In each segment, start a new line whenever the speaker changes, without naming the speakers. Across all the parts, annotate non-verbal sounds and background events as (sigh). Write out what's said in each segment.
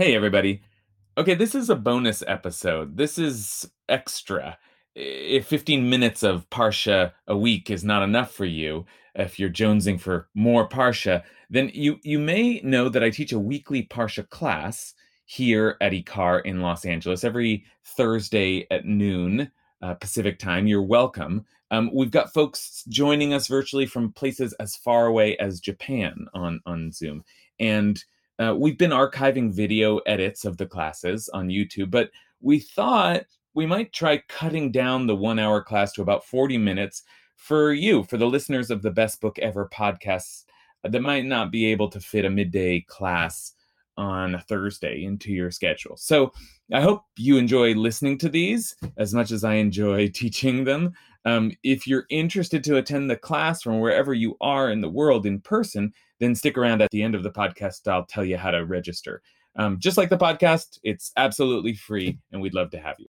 Hey, everybody. Okay, this is a bonus episode. This is extra. If 15 minutes of Parsha a week is not enough for you, if you're jonesing for more Parsha, then you, you may know that I teach a weekly Parsha class here at IKAR in Los Angeles every Thursday at noon uh, Pacific time. You're welcome. Um, we've got folks joining us virtually from places as far away as Japan on, on Zoom. And uh, we've been archiving video edits of the classes on YouTube, but we thought we might try cutting down the one hour class to about 40 minutes for you, for the listeners of the Best Book Ever podcasts that might not be able to fit a midday class on a Thursday into your schedule. So I hope you enjoy listening to these as much as I enjoy (laughs) teaching them. Um, if you're interested to attend the class from wherever you are in the world in person, then stick around at the end of the podcast. I'll tell you how to register. Um, just like the podcast, it's absolutely free, and we'd love to have you.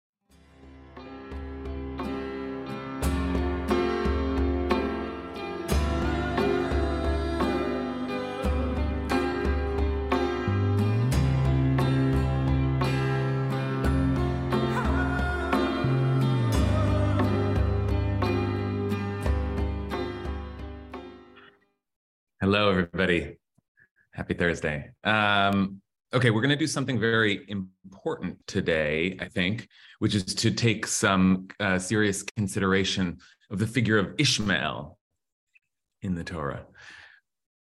Hello, everybody. Happy Thursday. Um, okay, we're going to do something very important today, I think, which is to take some uh, serious consideration of the figure of Ishmael in the Torah.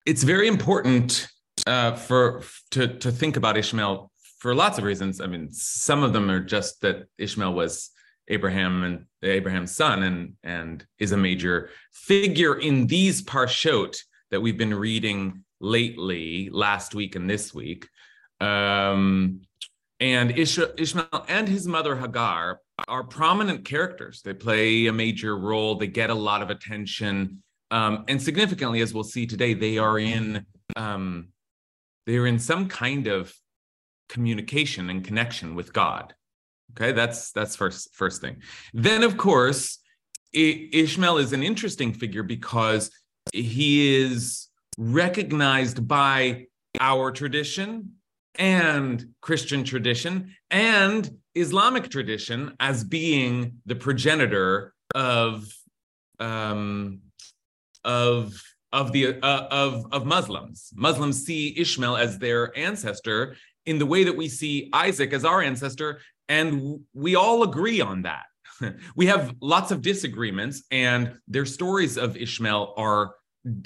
It's very important uh, for to to think about Ishmael for lots of reasons. I mean, some of them are just that Ishmael was Abraham and Abraham's son and and is a major figure in these parshot that we've been reading lately, last week and this week. Um, and Ish- Ishmael and his mother Hagar are prominent characters. They play a major role. They get a lot of attention, um, and significantly, as we'll see today, they are in um, they are in some kind of communication and connection with God. Okay, that's that's first first thing. Then, of course, I- Ishmael is an interesting figure because he is recognized by our tradition and Christian tradition and Islamic tradition as being the progenitor of um, of of the uh, of of Muslims. Muslims see Ishmael as their ancestor in the way that we see Isaac as our ancestor, and we all agree on that. (laughs) we have lots of disagreements, and their stories of Ishmael are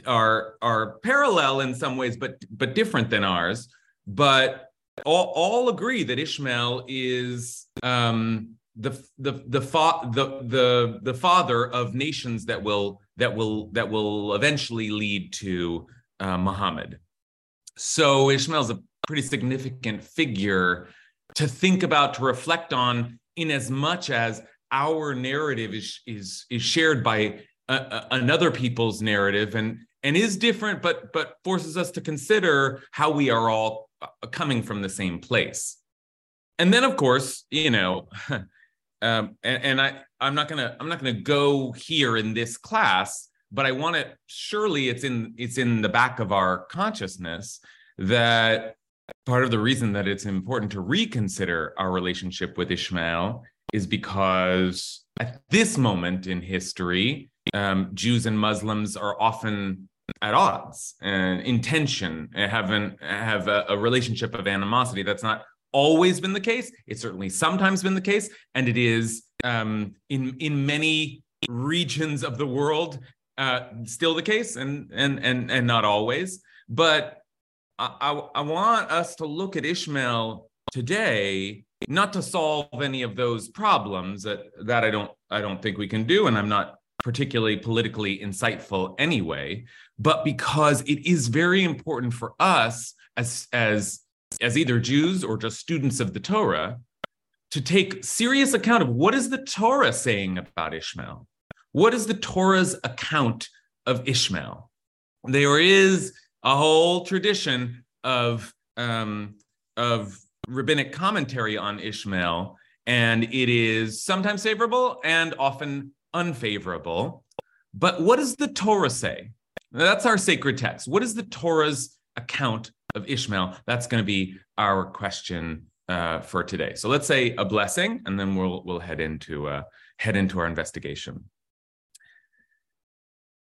are are parallel in some ways, but but different than ours. But all, all agree that Ishmael is um, the the the, fa- the the the father of nations that will that will that will eventually lead to uh, Muhammad. So Ishmael is a pretty significant figure to think about, to reflect on, in as much as our narrative is is is shared by uh, another people's narrative and and is different but but forces us to consider how we are all uh, coming from the same place. And then of course you know (laughs) um, and, and i i'm not gonna i'm not gonna go here in this class but i want to surely it's in it's in the back of our consciousness that part of the reason that it's important to reconsider our relationship with ishmael is because at this moment in history um, Jews and Muslims are often at odds and in tension have, an, have a, a relationship of animosity. That's not always been the case. It's certainly sometimes been the case, and it is um, in in many regions of the world uh, still the case, and and and and not always. But I, I, I want us to look at Ishmael today, not to solve any of those problems that that I don't I don't think we can do, and I'm not particularly politically insightful anyway, but because it is very important for us as as as either Jews or just students of the Torah to take serious account of what is the Torah saying about Ishmael? What is the Torah's account of Ishmael? There is a whole tradition of um, of rabbinic commentary on Ishmael, and it is sometimes favorable and often unfavorable. But what does the Torah say? That's our sacred text. What is the Torah's account of Ishmael? That's going to be our question uh, for today. So let's say a blessing, and then we'll we'll head into uh, head into our investigation.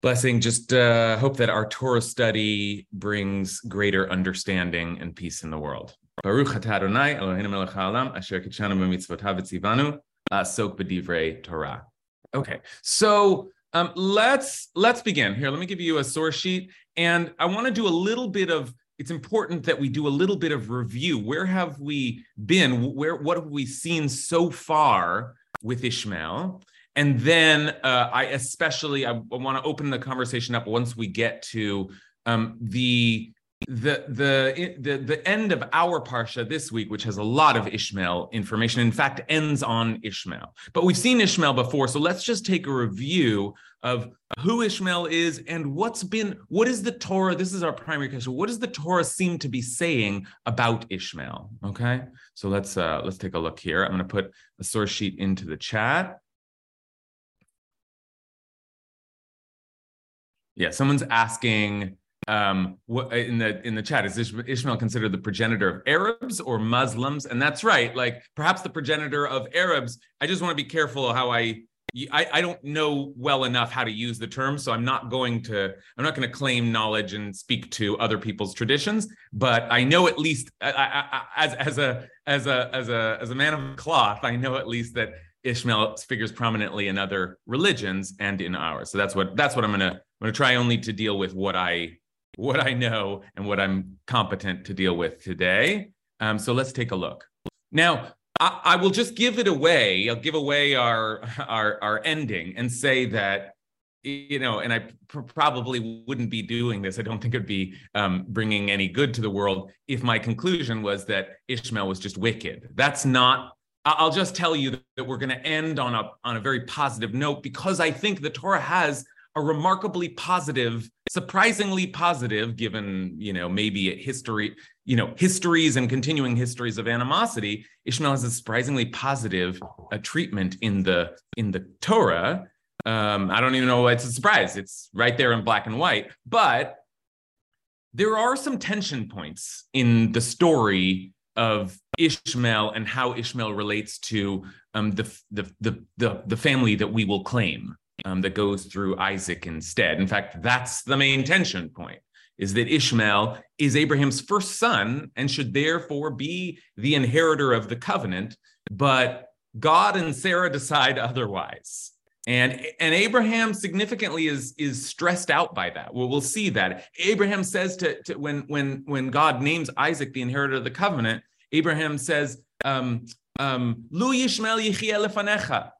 Blessing. Just uh, hope that our Torah study brings greater understanding and peace in the world. Baruch atah Adonai Eloheinu melech haolam asher kidshanu b'mitzvotav v'tzivanu la'asok b'divrei Torah. Okay, so um, let's let's begin here. Let me give you a source sheet, and I want to do a little bit of. It's important that we do a little bit of review. Where have we been? Where what have we seen so far with Ishmael? And then uh, I especially I want to open the conversation up once we get to um, the the the the the end of our parsha this week, which has a lot of Ishmael information, in fact, ends on Ishmael. But we've seen Ishmael before, so let's just take a review of who Ishmael is and what's been what is the Torah. This is our primary question. What does the Torah seem to be saying about Ishmael? Okay, so let's uh, let's take a look here. I'm going to put a source sheet into the chat. Yeah, someone's asking um, in the in the chat is Ishmael considered the progenitor of Arabs or Muslims? And that's right. Like perhaps the progenitor of Arabs. I just want to be careful how I, I I don't know well enough how to use the term, so I'm not going to I'm not going to claim knowledge and speak to other people's traditions. But I know at least I, I, as as a as a as a as a man of cloth, I know at least that Ishmael figures prominently in other religions and in ours. So that's what that's what I'm gonna I'm gonna try only to deal with what I what I know and what I'm competent to deal with today. Um, so let's take a look. Now, I, I, will just give it away. I'll give away our our, our ending and say that you know, and I pr- probably wouldn't be doing this. I don't think it'd be um, bringing any good to the world if my conclusion was that Ishmael was just wicked. That's not. I'll just tell you that we're going to end on a on a very positive note because I think the Torah has a remarkably positive, surprisingly positive, given you know maybe history, you know histories and continuing histories of animosity. Ishmael has a surprisingly positive uh, treatment in the in the Torah. Um, I don't even know why it's a surprise. It's right there in black and white, but there are some tension points in the story of Ishmael and how Ishmael relates to um, the, the, the, the, the family that we will claim um, that goes through Isaac instead. In fact, that's the main tension point is that Ishmael is Abraham's first son and should therefore be the inheritor of the covenant, but God and Sarah decide otherwise. And, and Abraham significantly is, is stressed out by that. Well, we'll see that. Abraham says to, to when, when, when God names Isaac the inheritor of the covenant, Abraham says, um, um.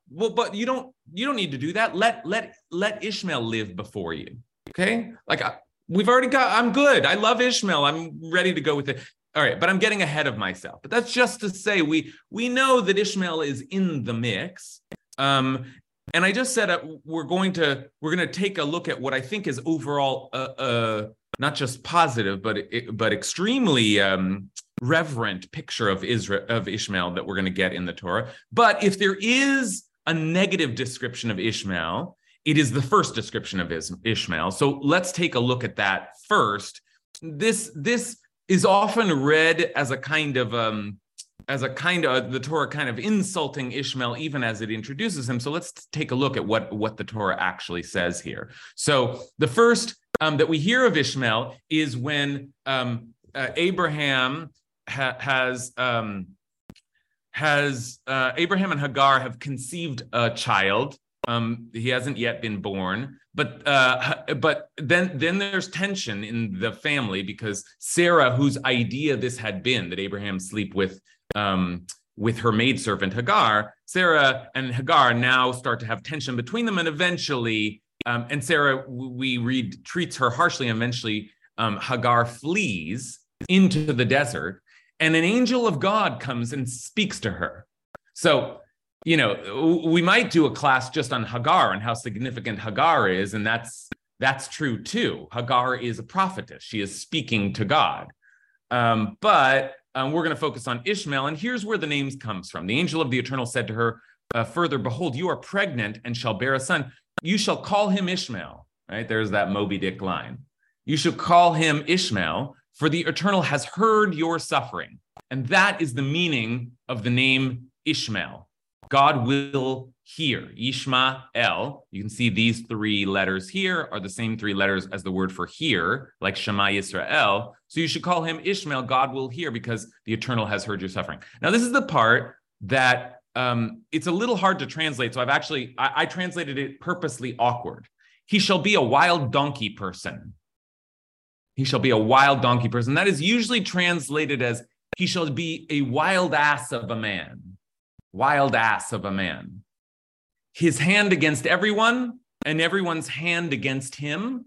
Well, but you don't you don't need to do that. Let let let Ishmael live before you. Okay, like I, we've already got. I'm good. I love Ishmael. I'm ready to go with it. All right, but I'm getting ahead of myself. But that's just to say we we know that Ishmael is in the mix. Um, and I just said uh, we're going to we're going to take a look at what I think is overall uh, uh not just positive but but extremely um, reverent picture of Israel of Ishmael that we're going to get in the Torah. But if there is a negative description of Ishmael, it is the first description of Ishmael. So let's take a look at that first. This this is often read as a kind of um, as a kind of the Torah kind of insulting Ishmael even as it introduces him. So let's take a look at what what the Torah actually says here. So the first um, that we hear of Ishmael is when um, uh, Abraham ha- has um, has uh, Abraham and Hagar have conceived a child. Um, he hasn't yet been born, but uh, but then then there's tension in the family because Sarah, whose idea this had been that Abraham sleep with um, with her maidservant Hagar, Sarah and Hagar now start to have tension between them, and eventually, um, and Sarah, we read, treats her harshly. And eventually, um, Hagar flees into the desert, and an angel of God comes and speaks to her. So, you know, we might do a class just on Hagar and how significant Hagar is, and that's that's true too. Hagar is a prophetess; she is speaking to God. Um, but um, we're going to focus on Ishmael, and here's where the names comes from. The angel of the Eternal said to her, uh, "Further, behold, you are pregnant and shall bear a son. You shall call him Ishmael." Right there's that Moby Dick line. You shall call him Ishmael, for the eternal has heard your suffering. And that is the meaning of the name Ishmael. God will hear. Ishmael. You can see these three letters here are the same three letters as the word for hear, like Shema Yisrael. So you should call him Ishmael. God will hear because the eternal has heard your suffering. Now, this is the part that um, it's a little hard to translate. So I've actually I, I translated it purposely awkward. He shall be a wild donkey person. He shall be a wild donkey person. That is usually translated as he shall be a wild ass of a man. Wild ass of a man. His hand against everyone, and everyone's hand against him.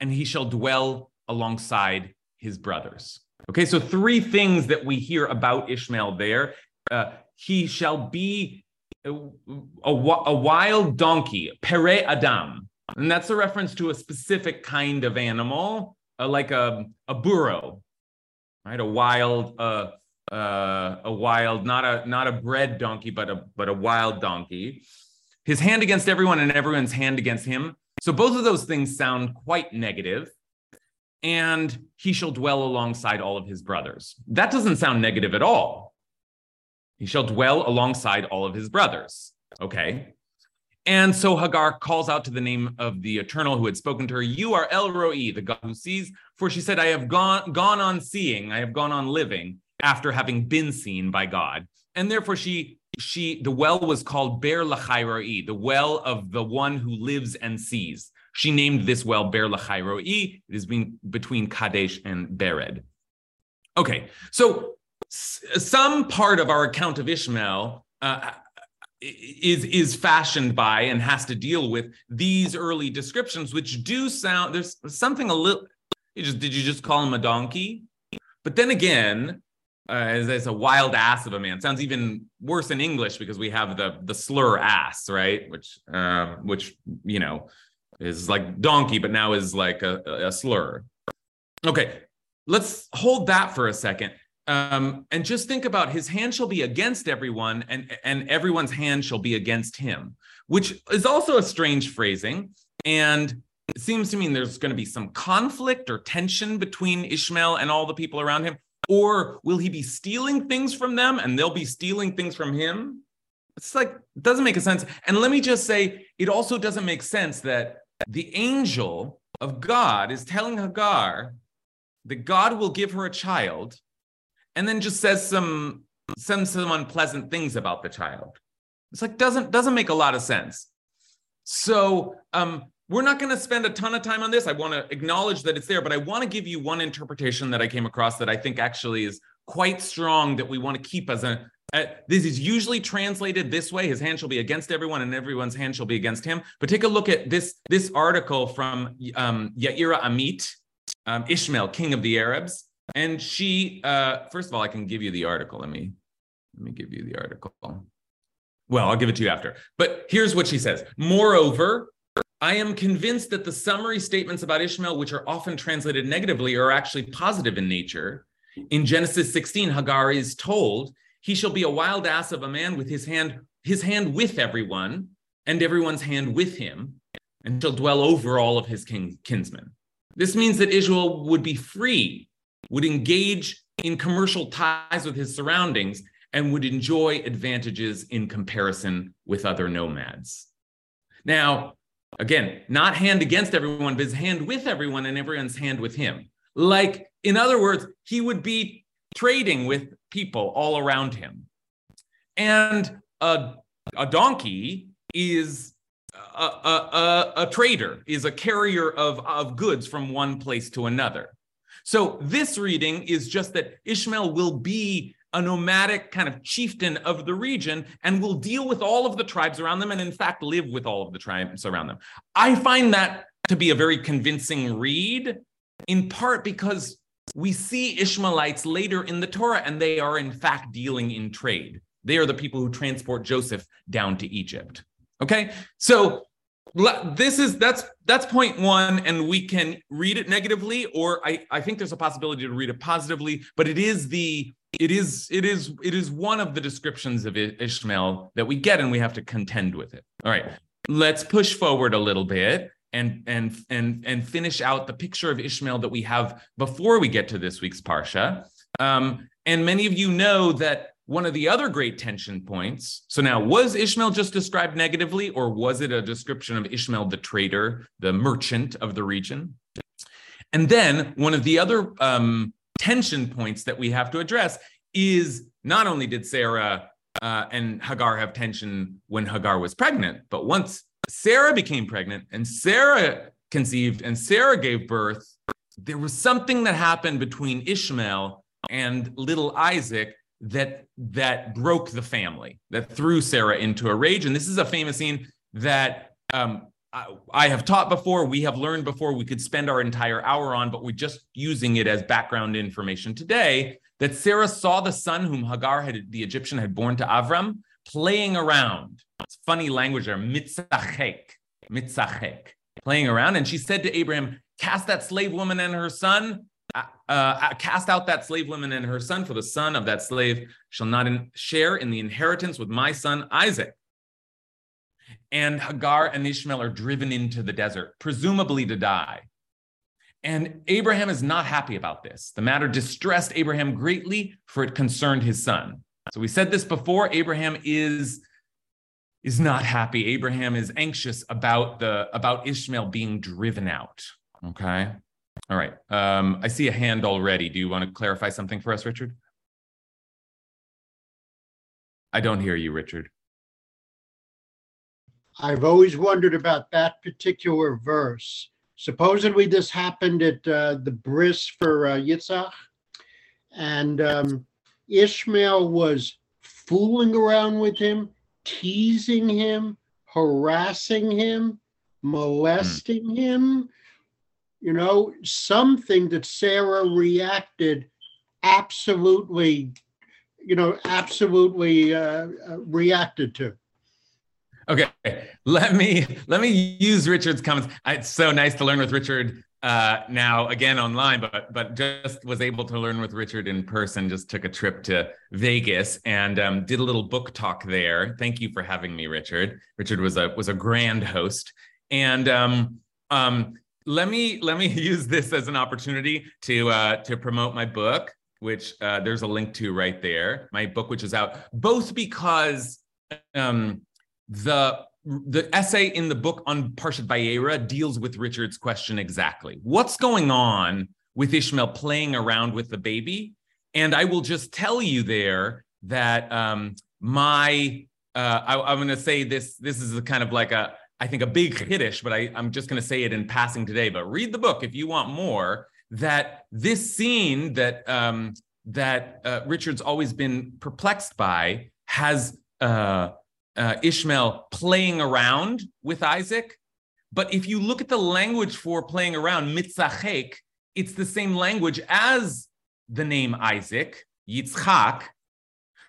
And he shall dwell alongside his brothers. Okay, so three things that we hear about Ishmael there. Uh, he shall be a, a, a wild donkey, pere Adam. And that's a reference to a specific kind of animal, uh, like a, a burro, right? A wild, uh, uh, a wild, not a not a bred donkey, but a but a wild donkey. His hand against everyone and everyone's hand against him. So both of those things sound quite negative. And he shall dwell alongside all of his brothers. That doesn't sound negative at all. He shall dwell alongside all of his brothers. Okay. And so Hagar calls out to the name of the Eternal who had spoken to her, You are El Roi, the God who sees. For she said, I have gone, gone on seeing, I have gone on living after having been seen by God. And therefore she she the well was called Beer Lachai Roi, the well of the one who lives and sees. She named this well Beer Lachai Roi. It is being between Kadesh and Bered. Okay, so some part of our account of Ishmael uh, is is fashioned by and has to deal with these early descriptions, which do sound there's something a little. Just did you just call him a donkey? But then again, uh, as, as a wild ass of a man sounds even worse in English because we have the the slur ass, right? Which uh, which you know is like donkey, but now is like a, a slur. Okay, let's hold that for a second um, and just think about his hand shall be against everyone and and everyone's hand shall be against him which is also a strange phrasing. And it seems to mean there's going to be some conflict or tension between ishmael and all the people around him or will he be stealing things from them and they'll be stealing things from him? It's like doesn't make a sense. And let me just say it also doesn't make sense that the angel of god is telling hagar that god will give her a child and then just says some some some unpleasant things about the child. It's like doesn't doesn't make a lot of sense. So um, we're not going to spend a ton of time on this. I want to acknowledge that it's there, but I want to give you one interpretation that I came across that I think actually is quite strong that we want to keep as a. Uh, this is usually translated this way: His hand shall be against everyone, and everyone's hand shall be against him. But take a look at this this article from um, Yairah Amit, um, Ishmael, king of the Arabs. And she, uh, first of all, I can give you the article. Let me let me give you the article. Well, I'll give it to you after. But here's what she says. Moreover, I am convinced that the summary statements about Ishmael, which are often translated negatively, are actually positive in nature. In Genesis 16, Hagar is told, "He shall be a wild ass of a man with his hand, his hand with everyone, and everyone's hand with him, and shall dwell over all of his kin- kinsmen." This means that Israel would be free would engage in commercial ties with his surroundings, and would enjoy advantages in comparison with other nomads. Now, again, not hand against everyone, but his hand with everyone and everyone's hand with him. Like, in other words, he would be trading with people all around him. And a, a donkey is a, a, a, a trader, is a carrier of, of goods from one place to another. So this reading is just that Ishmael will be a nomadic kind of chieftain of the region and will deal with all of the tribes around them and in fact live with all of the tribes around them. I find that to be a very convincing read in part because we see Ishmaelites later in the Torah and they are in fact dealing in trade. They are the people who transport Joseph down to Egypt. Okay? So this is that's that's point one and we can read it negatively or i i think there's a possibility to read it positively but it is the it is it is it is one of the descriptions of ishmael that we get and we have to contend with it all right let's push forward a little bit and and and and finish out the picture of Ishmael that we have before we get to this week's parsha. Um, and many of you know that one of the other great tension points. So now, was Ishmael just described negatively, or was it a description of Ishmael the trader, the merchant of the region? And then one of the other um, tension points that we have to address is not only did Sarah uh, and Hagar have tension when Hagar was pregnant, but once Sarah became pregnant and Sarah conceived and Sarah gave birth, there was something that happened between Ishmael and little Isaac that that broke the family, that threw Sarah into a rage. And this is a famous scene that um, I, I have taught before, we have learned before, we could spend our entire hour on, but we're just using it as background information today. That Sarah saw the son whom Hagar had, the Egyptian, had born to Avram, playing around. It's funny language there, mitzachek, mitzachek, playing around. And she said to Abraham, Cast that slave woman and her son uh, uh, cast out that slave woman and her son, for the son of that slave shall not in, share in the inheritance with my son Isaac. And Hagar and Ishmael are driven into the desert, presumably to die. And Abraham is not happy about this. The matter distressed Abraham greatly, for it concerned his son. So we said this before. Abraham is is not happy. Abraham is anxious about the about Ishmael being driven out. Okay. All right. Um, I see a hand already. Do you want to clarify something for us, Richard? I don't hear you, Richard.
I've always wondered about that particular verse. Supposedly, this happened at uh, the bris for uh, Yitzhak, and um, Ishmael was fooling around with him, teasing him, harassing him, molesting mm. him you know, something that Sarah reacted absolutely, you know, absolutely uh, uh, reacted to.
Okay, let me let me use Richard's comments. It's so nice to learn with Richard uh, now again online, but but just was able to learn with Richard in person. Just took a trip to Vegas and um, did a little book talk there. Thank you for having me, Richard. Richard was a was a grand host, and um, um, let me let me (laughs) use this as an opportunity to uh, to promote my book, which uh, there's a link to right there. My book, which is out, both because um, the the essay in the book on Parshat Vayera deals with Richard's question exactly. What's going on with Ishmael playing around with the baby? And I will just tell you there that um, my uh, I, I'm going to say this. This is a kind of like a I think, a big chiddush, but I, I'm just going to say it in passing today. But read the book if you want more. That this scene that um, that uh, Richard's always been perplexed by has uh, uh, Ishmael playing around with Isaac. But if you look at the language for playing around, mitzachek, it's the same language as the name Isaac, Yitzchak.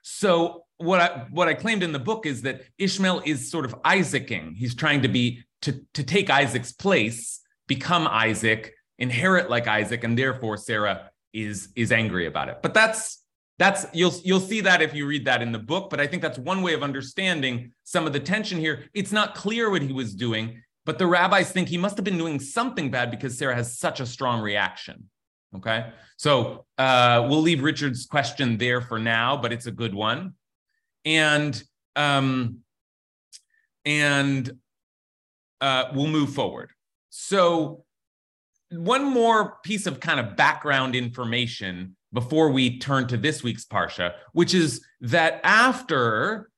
So what I what I claimed in the book is that Ishmael is sort of Isaacing. He's trying to be to to take Isaac's place, become Isaac, inherit like Isaac, and therefore Sarah is is angry about it. But that's that's you'll you'll see that if you read that in the book. But I think that's one way of understanding some of the tension here. It's not clear what he was doing, but the rabbis think he must have been doing something bad because Sarah has such a strong reaction. Okay, so uh, we'll leave Richard's question there for now, but it's a good one and um, and uh, we'll move forward. So, one more piece of kind of background information before we turn to this week's parsha, which is that after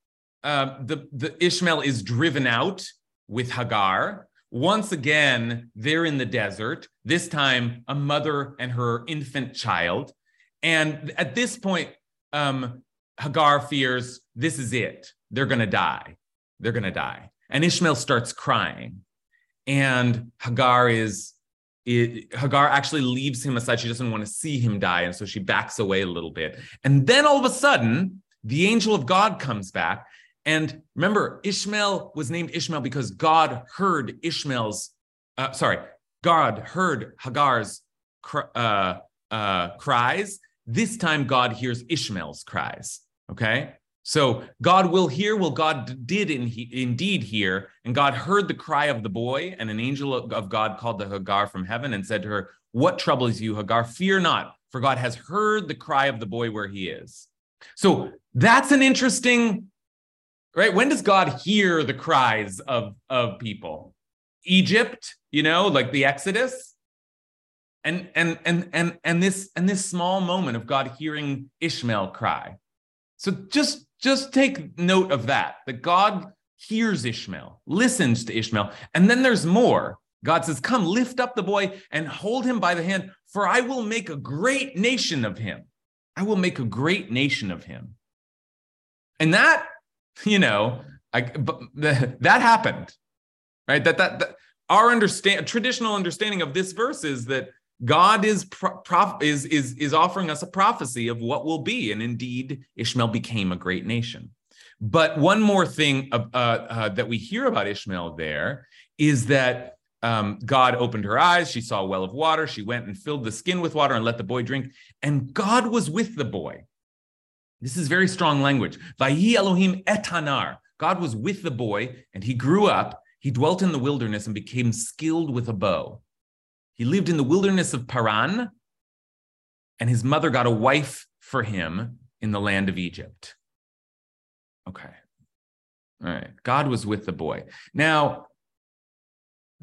uh, the the Ishmael is driven out with Hagar, once again they're in the desert. This time, a mother and her infant child, and at this point, um, Hagar fears this is it. They're going to die. They're going to die. And Ishmael starts crying. And Hagar is, it, Hagar actually leaves him aside. She doesn't want to see him die. And so she backs away a little bit. And then all of a sudden, the angel of God comes back. And remember, Ishmael was named Ishmael because God heard Ishmael's, uh, sorry, God heard Hagar's uh, uh, cries. This time, God hears Ishmael's cries. Okay. So God will hear, well, God did in he, indeed hear, and God heard the cry of the boy, and an angel of God called to Hagar from heaven and said to her, What troubles you, Hagar? Fear not, for God has heard the cry of the boy where he is. So that's an interesting, right? When does God hear the cries of, of people? Egypt, you know, like the Exodus. And and and and and this and this small moment of God hearing Ishmael cry. So just just take note of that, that God hears Ishmael, listens to Ishmael. And then there's more. God says, Come, lift up the boy and hold him by the hand, for I will make a great nation of him. I will make a great nation of him. And that, (laughs) you know, I, that happened, right? That, that, that our understand traditional understanding of this verse is that God is prof, is is is offering us a prophecy of what will be, and indeed Ishmael became a great nation. But one more thing uh, uh, that we hear about Ishmael there is that um, God opened her eyes. She saw a well of water. She went and filled the skin with water and let the boy drink. And God was with the boy. This is very strong language. Vayi Elohim etanar. God was with the boy, and he grew up. He dwelt in the wilderness and became skilled with a bow. He lived in the wilderness of Paran, and his mother got a wife for him in the land of Egypt. Okay. All right. God was with the boy. Now,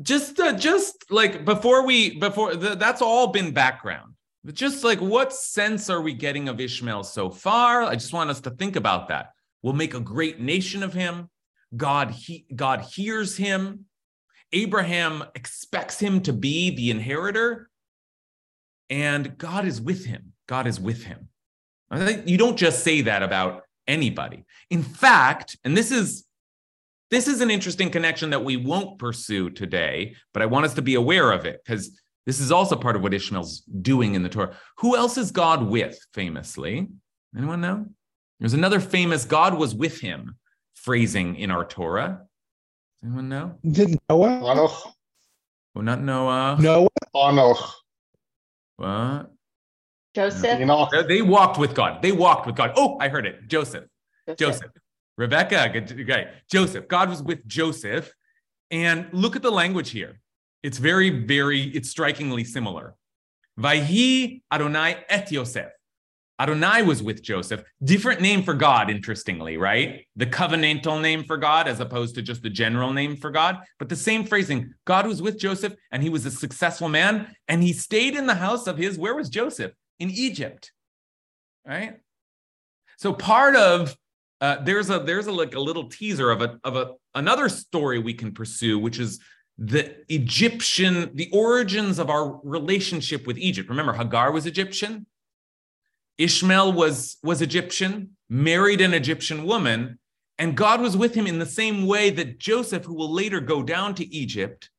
just uh, just like before we before the, that's all been background. But just like what sense are we getting of Ishmael so far? I just want us to think about that. We'll make a great nation of him. God he God hears him. Abraham expects him to be the inheritor, and God is with him. God is with him. You don't just say that about anybody. In fact, and this is this is an interesting connection that we won't pursue today, but I want us to be aware of it because this is also part of what Ishmael's doing in the Torah. Who else is God with famously? Anyone know? There's another famous God was with him phrasing in our Torah. Anyone know?
Did Noah?
Anoch.
Well, not Noah.
Noah?
Anoch.
What?
Joseph.
Enoch.
They walked with God. They walked with God. Oh, I heard it. Joseph.
Joseph.
Joseph. Rebecca. Good guy. Joseph. God was with Joseph. And look at the language here. It's very, very, it's strikingly similar. Vayhi Adonai et Yosef. Adonai was with Joseph. Different name for God, interestingly, right? The covenantal name for God as opposed to just the general name for God, but the same phrasing. God was with Joseph and he was a successful man and he stayed in the house of his, where was Joseph? In Egypt, right? So part of uh, there's a there's a like a little teaser of a of a another story we can pursue, which is the Egyptian, the origins of our relationship with Egypt. Remember, Hagar was Egyptian. Ishmael was, was Egyptian, married an Egyptian woman, and God was with him in the same way that Joseph, who will later go down to Egypt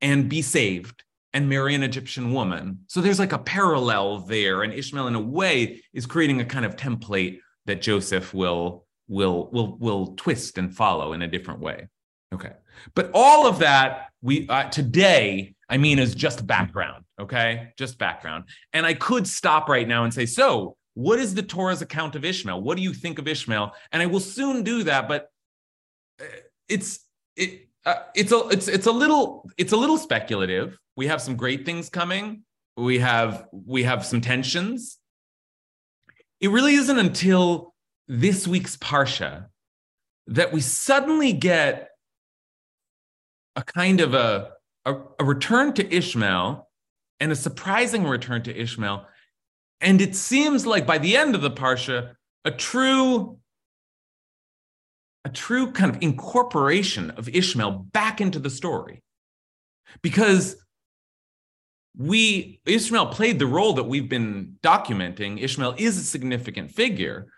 and be saved and marry an Egyptian woman. So there's like a parallel there. And Ishmael, in a way, is creating a kind of template that Joseph will, will, will, will twist and follow in a different way. Okay. But all of that we uh, today, I mean, is just background. Okay. Just background. And I could stop right now and say, so what is the Torah's account of Ishmael? What do you think of Ishmael? And I will soon do that, but uh, it's, it, uh, it's a it's it's a little it's a little speculative. We have some great things coming. We have we have some tensions. It really isn't until this week's parsha that we suddenly get a kind of a, a, a return to Ishmael and a surprising return to Ishmael. And it seems like by the end of the Parsha, a true a true kind of incorporation of Ishmael back into the story. Because we Ishmael played the role that we've been documenting. Ishmael is a significant figure,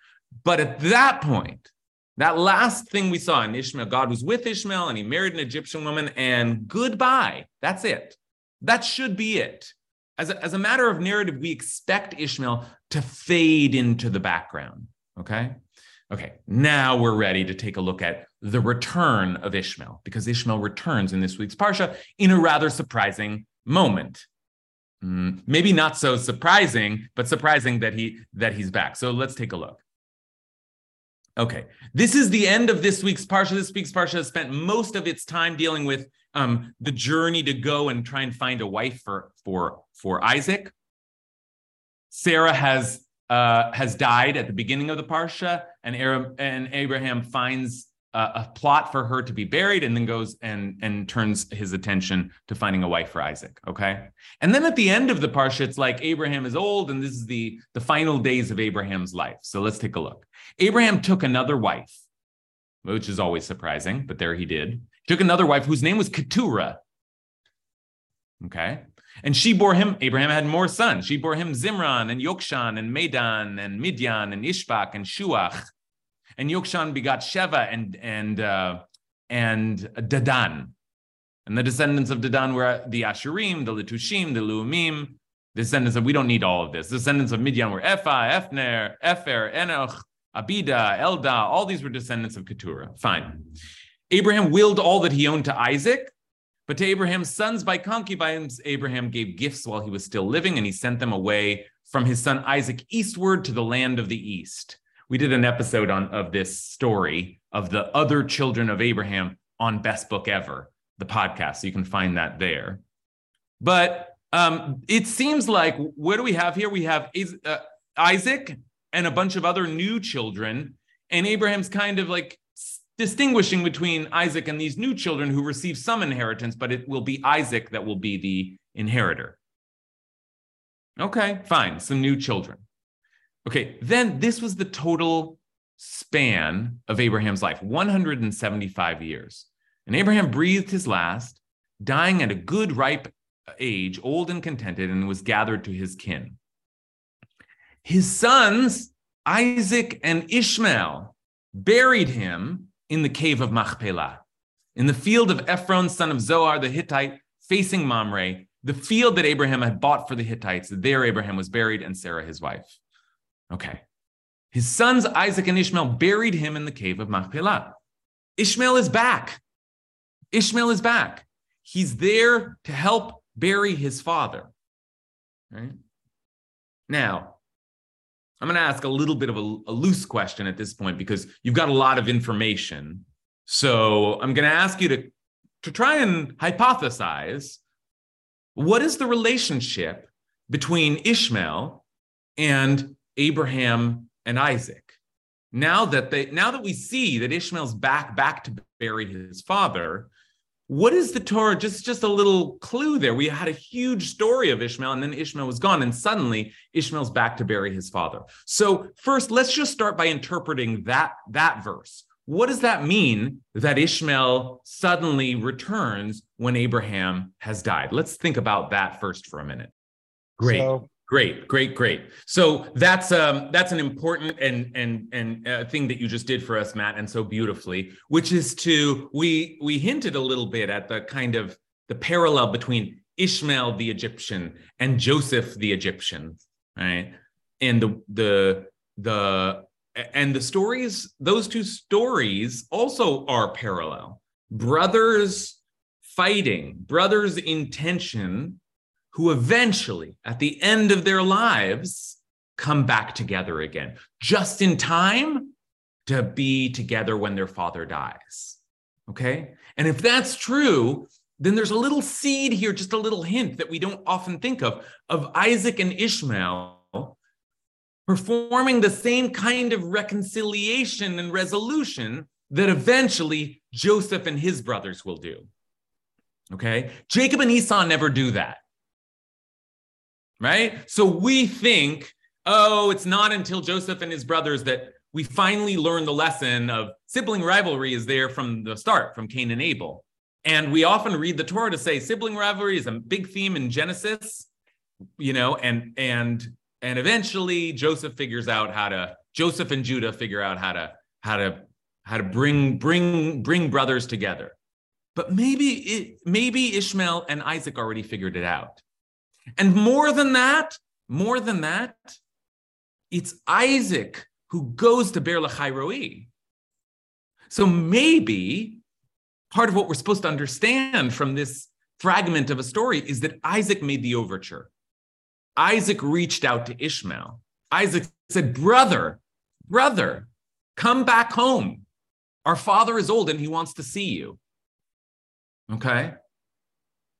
but at that point, that last thing we saw in Ishmael, God was with Ishmael and he married an Egyptian woman, and goodbye. That's it. That should be it. As a, as a matter of narrative, we expect Ishmael to fade into the background. Okay. Okay. Now we're ready to take a look at the return of Ishmael because Ishmael returns in this week's Parsha in a rather surprising moment. Mm, maybe not so surprising, but surprising that he that he's back. So let's take a look. Okay, this is the end of this week's parsha. This week's parsha has spent most of its time dealing with um, the journey to go and try and find a wife for for for Isaac. Sarah has uh, has died at the beginning of the parsha, and, and Abraham finds a plot for her to be buried, and then goes and and turns his attention to finding a wife for Isaac. Okay, and then at the end of the parsha, it's like Abraham is old, and this is the the final days of Abraham's life. So let's take a look. Abraham took another wife, which is always surprising, but there he did. Took another wife whose name was Keturah. Okay. And she bore him, Abraham had more sons. She bore him Zimran and Yokshan and Medan and Midian and Ishbak and Shuach. And Yokshan begot Sheva and and uh, and Dadan. And the descendants of Dadan were the Asherim, the Litushim, the Luumim. Descendants of, we don't need all of this. Descendants of Midian were Ephah, Ephner, Epher, Enoch, Abida, Elda. All these were descendants of Keturah. Fine. Abraham willed all that he owned to Isaac, but to Abraham's sons by concubines, Abraham gave gifts while he was still living, and he sent them away from his son Isaac eastward to the land of the east. We did an episode on of this story of the other children of Abraham on Best Book Ever, the podcast. So you can find that there. But um, it seems like what do we have here? We have uh, Isaac and a bunch of other new children, and Abraham's kind of like distinguishing between Isaac and these new children who receive some inheritance, but it will be Isaac that will be the inheritor. Okay, fine, some new children. Okay, then this was the total span of Abraham's life 175 years. And Abraham breathed his last, dying at a good, ripe age, old and contented, and was gathered to his kin. His sons, Isaac and Ishmael, buried him in the cave of Machpelah, in the field of Ephron, son of Zohar the Hittite, facing Mamre, the field that Abraham had bought for the Hittites. There, Abraham was buried, and Sarah, his wife. Okay. His sons Isaac and Ishmael buried him in the cave of Machpelah. Ishmael is back. Ishmael is back. He's there to help bury his father. Right? Now, I'm going to ask a little bit of a, a, loose question at this point because you've got a lot of information. So I'm going to ask you to, to try and hypothesize what is the relationship between Ishmael and Abraham and Isaac. Now that they now that we see that Ishmael's back back to bury his father, what is the Torah? Just just a little clue there. We had a huge story of Ishmael, and then Ishmael was gone, and suddenly Ishmael's back to bury his father. So first, let's just start by interpreting that that verse. What does that mean that Ishmael suddenly returns when Abraham has died? Let's think about that first for a minute. Great. So, Great, great, great. So that's um that's an important and and and uh, thing that you just did for us, Matt, and so beautifully, which is to we we hinted a little bit at the kind of the parallel between Ishmael the Egyptian and Joseph the Egyptian, right? And the the the and the stories those two stories also are parallel. Brothers fighting, brothers in tension who eventually, at the end of their lives, come back together again, just in time to be together when their father dies. Okay. And if that's true, then there's a little seed here, just a little hint that we don't often think of, of Isaac and Ishmael performing the same kind of reconciliation and resolution that eventually Joseph and his brothers will do. Okay. Jacob and Esau never do that right? So we think, oh, it's not until Joseph and his brothers that we finally learn the lesson of sibling rivalry is there from the start, from Cain and Abel. And we often read the Torah to say sibling rivalry is a big theme in Genesis, you know, and and and eventually Joseph figures out how to Joseph and Judah figure out how to how to how to bring bring bring brothers together. But maybe it, maybe Ishmael and Isaac already figured it out. And more than that, more than that, it's Isaac who goes to Beer Lachai Roi. So maybe part of what we're supposed to understand from this fragment of a story is that Isaac made the overture. Isaac reached out to Ishmael. Isaac said, Brother, brother, Come back home. Our father is old and he wants to see you. Okay?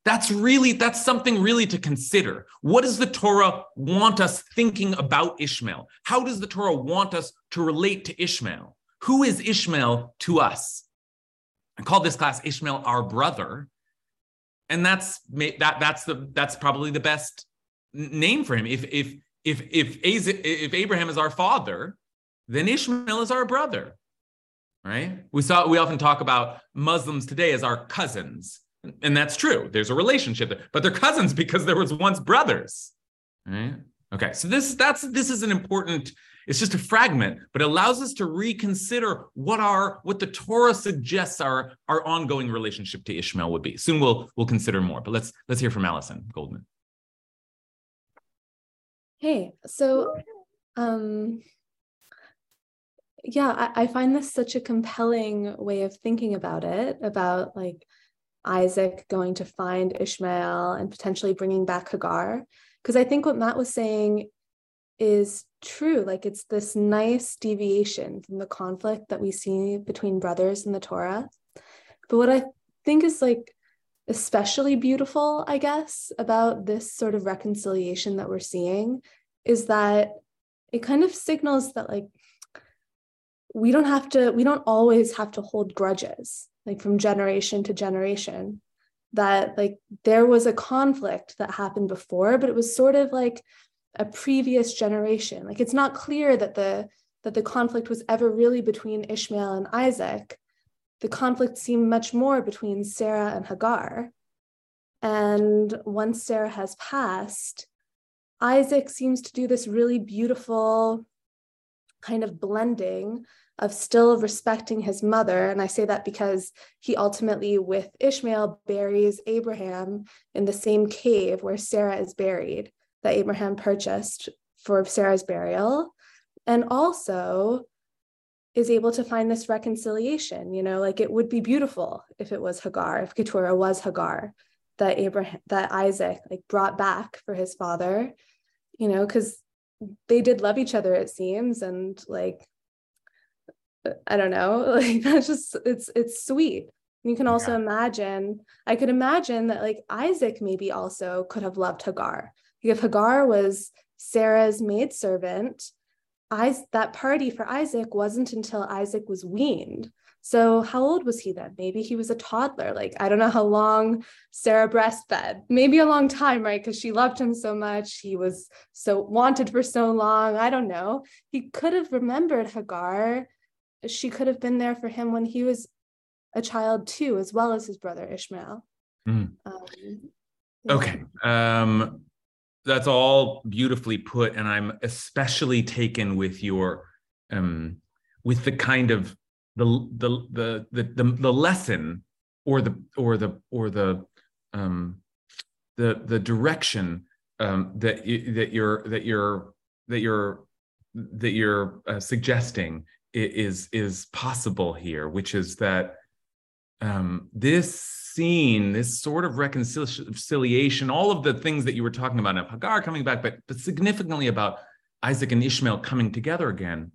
That's really, that's something really to consider. What does the Torah want us thinking about Ishmael? How does the Torah want us to relate to Ishmael? Who is Ishmael to us? I call this class Ishmael our brother. And that's that that's the that's probably the best name for him. If if if if if Abraham is our father, then Ishmael is our brother. Right? We saw we often talk about Muslims today as our cousins and that's true. There's a relationship there, but they're cousins because there was once brothers. Right? Okay, so this that's this is an important. It's just a fragment, but it allows us to reconsider what our what the Torah suggests our our ongoing relationship to Ishmael would be. Soon we'll we'll consider more, but let's let's hear from Allison Goldman.
Hey, so um, yeah, I, I find this such a compelling way of thinking about it, about like Isaac going to find Ishmael and potentially bringing back Hagar. Because I think what Matt was saying is true. Like it's this nice deviation from the conflict that we see between brothers in the Torah. But what I think is like especially beautiful, I guess, about this sort of reconciliation that we're seeing is that it kind of signals that like we don't have to, we don't always have to hold grudges like from generation to generation that like there was a conflict that happened before but it was sort of like a previous generation. Like it's not clear that the that the conflict was ever really between Ishmael and Isaac. The conflict seemed much more between Sarah and Hagar. And once Sarah has passed Isaac seems to do this really beautiful kind of blending of still respecting his mother. And I say that because he ultimately, with Ishmael, buries Abraham in the same cave where Sarah is buried that Abraham purchased for Sarah's burial. And also is able to find this reconciliation. You know, like it would be beautiful if it was Hagar, if Keturah was Hagar, that Abraham, that Isaac like brought back for his father, you know, because they did love each other, it seems. And like I don't know, (laughs) like that's just it's it's sweet. You can also yeah. imagine, I could imagine that like Isaac maybe also could have loved Hagar. If Hagar was Sarah's maidservant, I, that party for Isaac wasn't until Isaac was weaned. So how old was he then? Maybe he was a toddler. Like I don't know how long Sarah breastfed. Maybe a long time, right? Because she loved him so much. He was so wanted for so long. I don't know. He could have remembered Hagar she could have been there for him when he was a child too, as well as his brother Ishmael. Mm. Um,
yeah. Okay. Um, that's all beautifully put. And I'm especially taken with your, um, with the kind of the, the, the, the, the, the lesson or the, or the, or the, um, the, the direction um, that you, that you're, that you're, that you're, that you're uh, suggesting is is possible here, which is that um, this scene, this sort of reconciliation, all of the things that you were talking about of Hagar coming back, but but significantly about Isaac and Ishmael coming together again,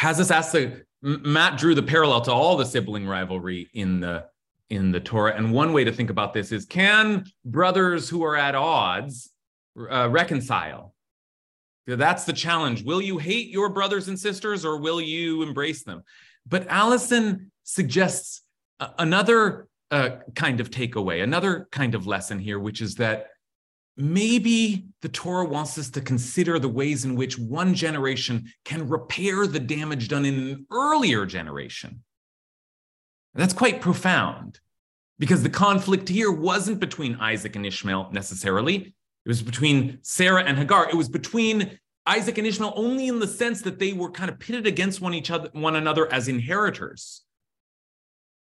has us ask the Matt drew the parallel to all the sibling rivalry in the in the Torah, and one way to think about this is: Can brothers who are at odds uh, reconcile? That's the challenge. Will you hate your brothers and sisters or will you embrace them? But Allison suggests another uh, kind of takeaway, another kind of lesson here, which is that maybe the Torah wants us to consider the ways in which one generation can repair the damage done in an earlier generation. That's quite profound because the conflict here wasn't between Isaac and Ishmael necessarily. It was between Sarah and Hagar. It was between Isaac and Ishmael only in the sense that they were kind of pitted against one each other, one another as inheritors.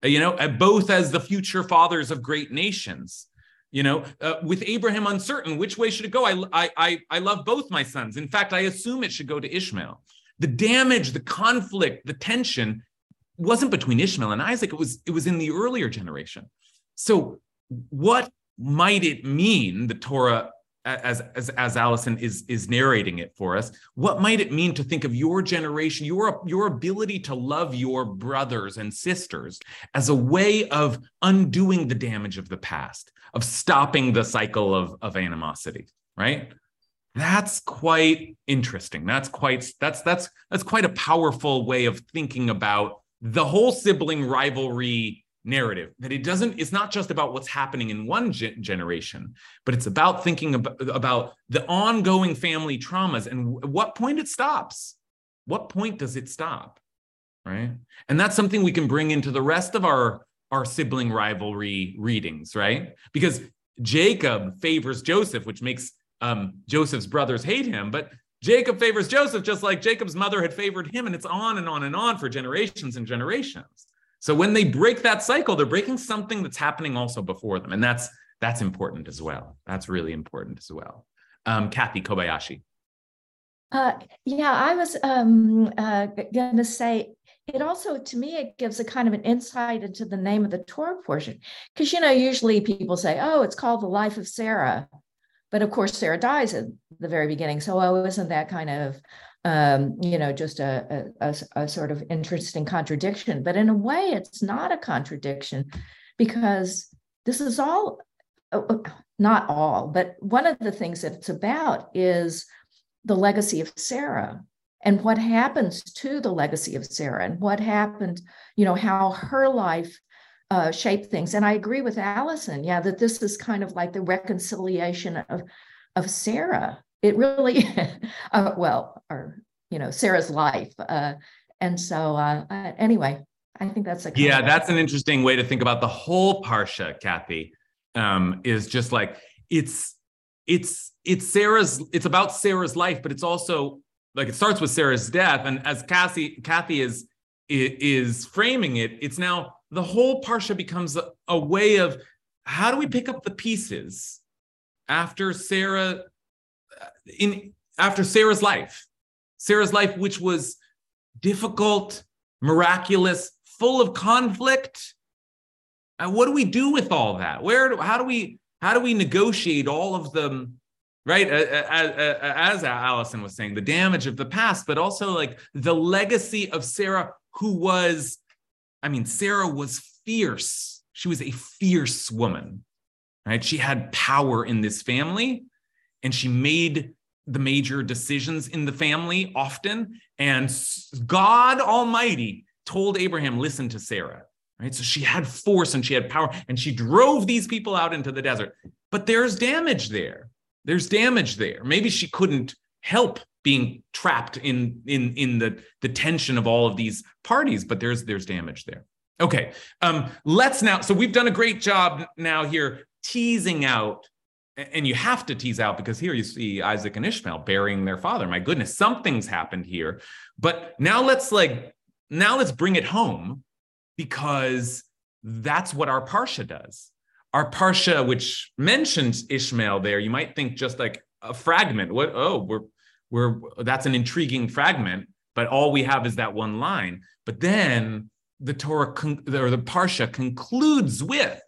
You know, both as the future fathers of great nations. You know, uh, with Abraham uncertain, which way should it go? I, I, I love both my sons. In fact, I assume it should go to Ishmael. The damage, the conflict, the tension wasn't between Ishmael and Isaac. It was it was in the earlier generation. So, what might it mean, the Torah as as as Allison is is narrating it for us, what might it mean to think of your generation, your your ability to love your brothers and sisters as a way of undoing the damage of the past, of stopping the cycle of of animosity, right? That's quite interesting. That's quite that's that's that's quite a powerful way of thinking about the whole sibling rivalry narrative that it doesn't it's not just about what's happening in one ge- generation but it's about thinking about, about the ongoing family traumas and w- what point it stops. What point does it stop right? And that's something we can bring into the rest of our our sibling rivalry readings right? Because jacob favors joseph which makes um, joseph's brothers hate him but jacob favors joseph just like jacob's mother had favored him and it's on and on and on for generations and generations so when they break that cycle, they're breaking something that's happening also before them, and that's that's important as well. That's really important as well. Um, Kathy Kobayashi.
Uh, yeah, I was um, uh, going to say it also to me it gives a kind of an insight into the name of the Torah portion because you know usually people say oh it's called the life of Sarah, but of course Sarah dies at the very beginning. So oh isn't that kind of um, you know, just a, a, a, sort of interesting contradiction. But in a way, it's not a contradiction because this is all, uh, uh, not all, but one of the things that it's about is the legacy of Sarah and what happens to the legacy of Sarah and what happened, you know, how her life uh, shaped things. And I agree with Allison, yeah, that this is kind of like the reconciliation of, of Sarah it really, (laughs) uh, well, or you know, Sarah's life. Uh, and so, uh, uh anyway, I think that's a
yeah, that's an interesting way to think about the whole parsha, Kathy. Um, is just like it's it's it's Sarah's it's about Sarah's life, but it's also like it starts with Sarah's death, and as Kathy Kathy is is framing it, it's now the whole parsha becomes a, a way of how do we pick up the pieces after Sarah in after Sarah's life, Sarah's life, which was difficult, miraculous, full of conflict. And what do we do with all that? Where do, how do we how do we negotiate all of them? Right, as, as Allison was saying, the damage of the past, but also like the legacy of Sarah, who was, I mean, Sarah was fierce. She was a fierce woman, right? She had power in this family and she made the major decisions in the family often. And God Almighty told Abraham, listen to Sarah. Right. So she had force and she had power and she drove these people out into the desert. But there's damage there. There's damage there. Maybe she couldn't help being trapped in in in the the tension of all of these parties, but there's there's damage there. Okay. Um, let's now. So we've done a great job now here teasing out and you have to tease out because here you see Isaac and Ishmael burying their father. My goodness, something's happened here. But now let's like now let's bring it home because that's what our parsha does. Our parsha, which mentions Ishmael there, you might think just like a fragment. What? Oh, we're we're that's an intriguing fragment, but all we have is that one line. But then the Torah con- or the parsha concludes with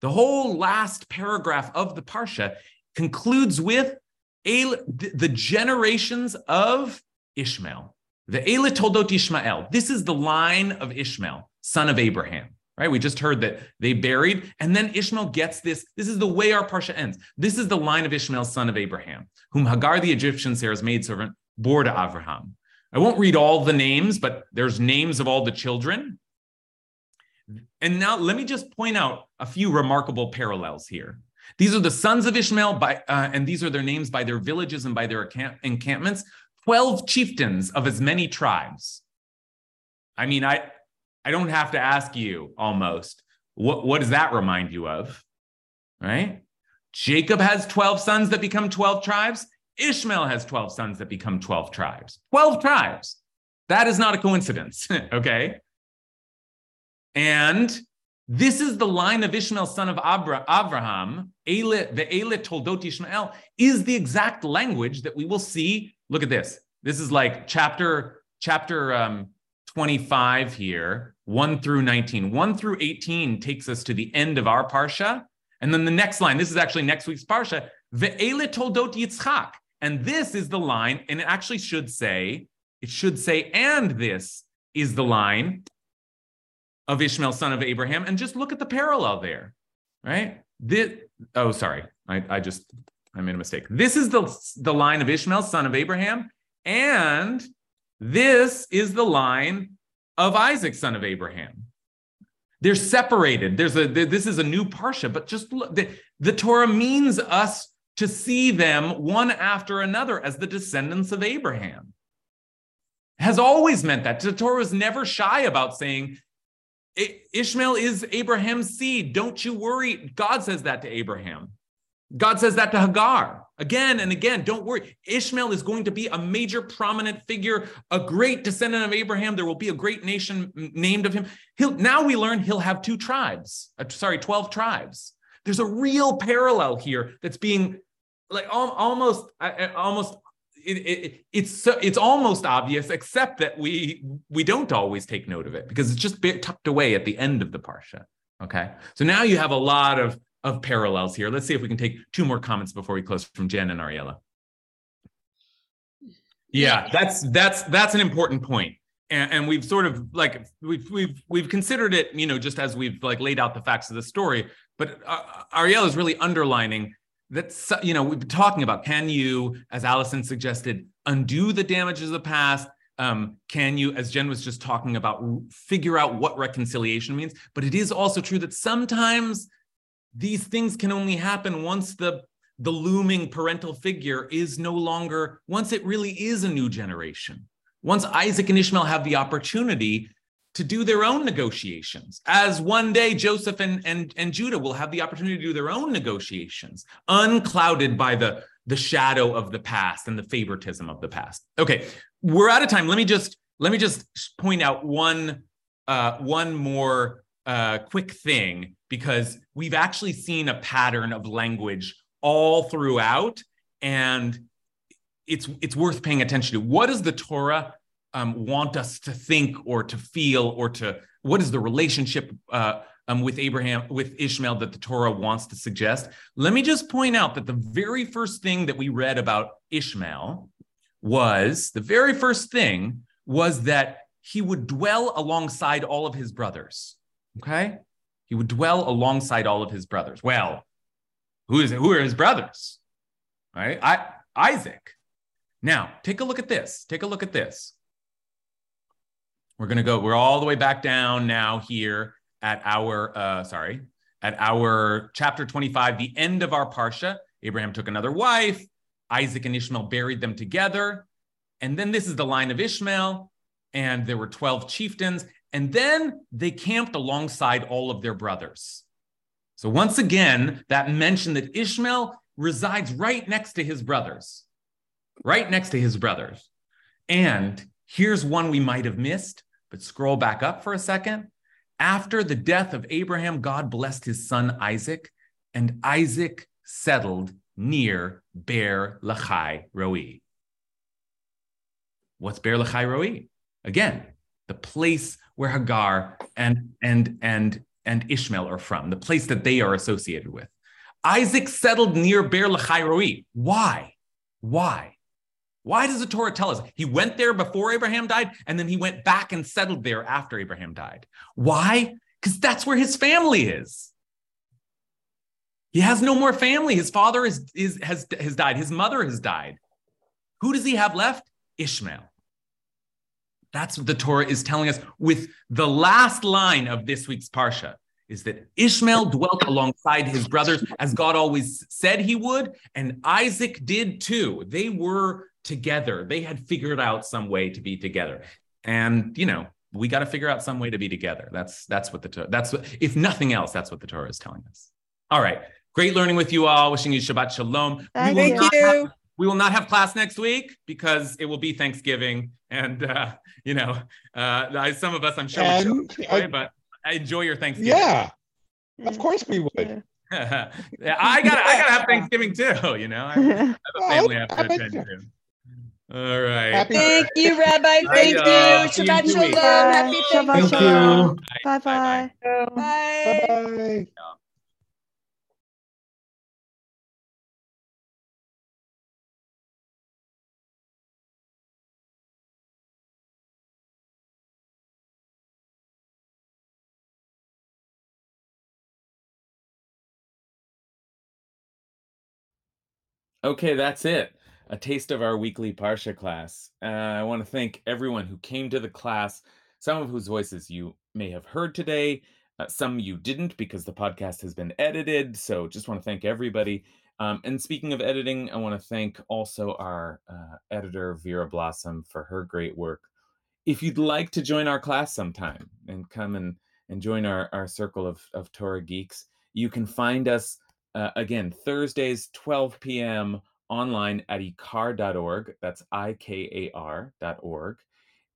the whole last paragraph of the Parsha concludes with the generations of Ishmael. The Eila Toldot Ishmael. This is the line of Ishmael, son of Abraham. Right? We just heard that they buried, and then Ishmael gets this. This is the way our Parsha ends. This is the line of Ishmael, son of Abraham, whom Hagar the Egyptian, Sarah's maidservant, bore to Abraham. I won't read all the names, but there's names of all the children. And now let me just point out a few remarkable parallels here. These are the sons of Ishmael, by, uh, and these are their names by their villages and by their account- encampments. 12 chieftains of as many tribes. I mean, I, I don't have to ask you almost. What, what does that remind you of? Right? Jacob has 12 sons that become 12 tribes. Ishmael has 12 sons that become 12 tribes. 12 tribes. That is not a coincidence. (laughs) okay. And this is the line of Ishmael, son of Abra- Abraham. the Eile Toldot Ishmael is the exact language that we will see. Look at this. This is like chapter chapter um, 25 here, 1 through 19. 1 through 18 takes us to the end of our parsha. And then the next line, this is actually next week's parsha. Ve'ele toldot Yitzchak. And this is the line, and it actually should say, it should say, and this is the line of Ishmael, son of Abraham. And just look at the parallel there, right? This, oh, sorry. I, I just, I made a mistake. This is the, the line of Ishmael, son of Abraham. And this is the line of Isaac, son of Abraham. They're separated. There's a this is a new parsha, but just look, the, the Torah means us to see them one after another as the descendants of Abraham. Has always meant that. The Torah is never shy about saying Ishmael is Abraham's seed. Don't you worry. God says that to Abraham. God says that to Hagar again and again. Don't worry. Ishmael is going to be a major prominent figure, a great descendant of Abraham. There will be a great nation named of him. He'll, now we learn he'll have two tribes, uh, sorry, 12 tribes. There's a real parallel here that's being like almost, almost it, it, it's so, it's almost obvious, except that we we don't always take note of it because it's just tucked away at the end of the parsha. Okay, so now you have a lot of of parallels here. Let's see if we can take two more comments before we close from Jen and Ariella. Yeah, that's that's that's an important point. And, and, we've sort of like we've we've we've considered it, you know, just as we've like laid out the facts of the story. But uh, Ariella is really underlining that's you know we've been talking about can you as allison suggested undo the damages of the past? Um, can you as jen was just talking about figure out what reconciliation means? But it is also true that sometimes these things can only happen once the the looming parental figure is no longer once it really is a new generation. Once isaac and ishmael have the opportunity to do their own negotiations, as one day Joseph and, and, and Judah will have the opportunity to do their own negotiations, unclouded by the, the shadow of the past and the favoritism of the past. Okay, we're out of time. Let me just let me just point out one uh, one more uh, quick thing because we've actually seen a pattern of language all throughout, and it's it's worth paying attention to. What does the Torah um, want us to think or to feel or to what is the relationship uh, um, with Abraham, with Ishmael that the Torah wants to suggest. Let me just point out that the very first thing that we read about Ishmael was the very first thing was that he would dwell alongside all of his brothers. Okay. He would dwell alongside all of his brothers. Well, who is who are his brothers? Right? I Isaac. Now, take a look at this. Take a look at this. We're going to go, we're all the way back down now here at our, uh, sorry, at our chapter 25, the end of our Parsha. Abraham took another wife. Isaac and Ishmael buried them together. And then this is the line of Ishmael. And there were 12 chieftains. And then they camped alongside all of their brothers. So once again, that mention that Ishmael resides right next to his brothers, right next to his brothers. And here's one we might have missed. But scroll back up for a second. After the death of Abraham, God blessed his son Isaac, and Isaac settled near Beer Lachai Roi. What's Beer Lachai Roi? Again, the place where Hagar and and and and Ishmael are from, the place that they are associated with. Isaac settled near Beer Lachai Roi. Why? Why? Why does the Torah tell us he went there before Abraham died and then he went back and settled there after Abraham died? Why? Because that's where his family is. He has no more family. His father is, is, has, has died, his mother has died. Who does he have left? Ishmael. That's what the Torah is telling us with the last line of this week's Parsha is that Ishmael dwelt alongside his brothers as God always said he would, and Isaac did too. They were together. They had figured out some way to be together. And, you know, we got to figure out some way to be together. That's that's what the that's what, if nothing else, that's what the Torah is telling us. All right. Great learning with you all. Wishing you Shabbat Shalom.
Thank we you.
Have, we will not have class next week because it will be Thanksgiving. And, uh, you know, uh, some of us, I'm sure, and, enjoy, uh, but enjoy your Thanksgiving.
Yeah, of course we would.
yeah, (laughs) I got I gotta have (laughs) Thanksgiving too. You know, I (laughs) have a family I have to attend to. All right.
Happy
Thank you, Rabbi. Thank I, you. Shabbat you shalom. Bye. Happy
Shabbat shalom. Bye bye. Bye bye.
bye.
bye.
Okay, that's it. A taste of our weekly Parsha class. Uh, I want to thank everyone who came to the class, some of whose voices you may have heard today, uh, some you didn't because the podcast has been edited. So just want to thank everybody. Um, and speaking of editing, I want to thank also our uh, editor, Vera Blossom, for her great work. If you'd like to join our class sometime and come and, and join our, our circle of, of Torah geeks, you can find us uh, again, Thursdays, 12 p.m. online at ikar.org. That's I K A R.org.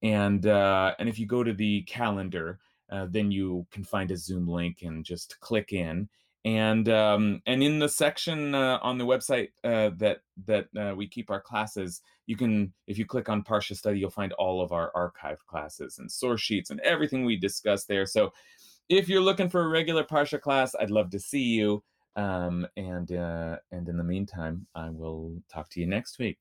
And, uh, and if you go to the calendar, uh, then you can find a Zoom link and just click in. And um, and in the section uh, on the website uh, that that uh, we keep our classes, you can if you click on Parsha Study, you'll find all of our archived classes and source sheets and everything we discussed there. So if you're looking for a regular Parsha class, I'd love to see you. Um, and uh, and in the meantime, I will talk to you next week.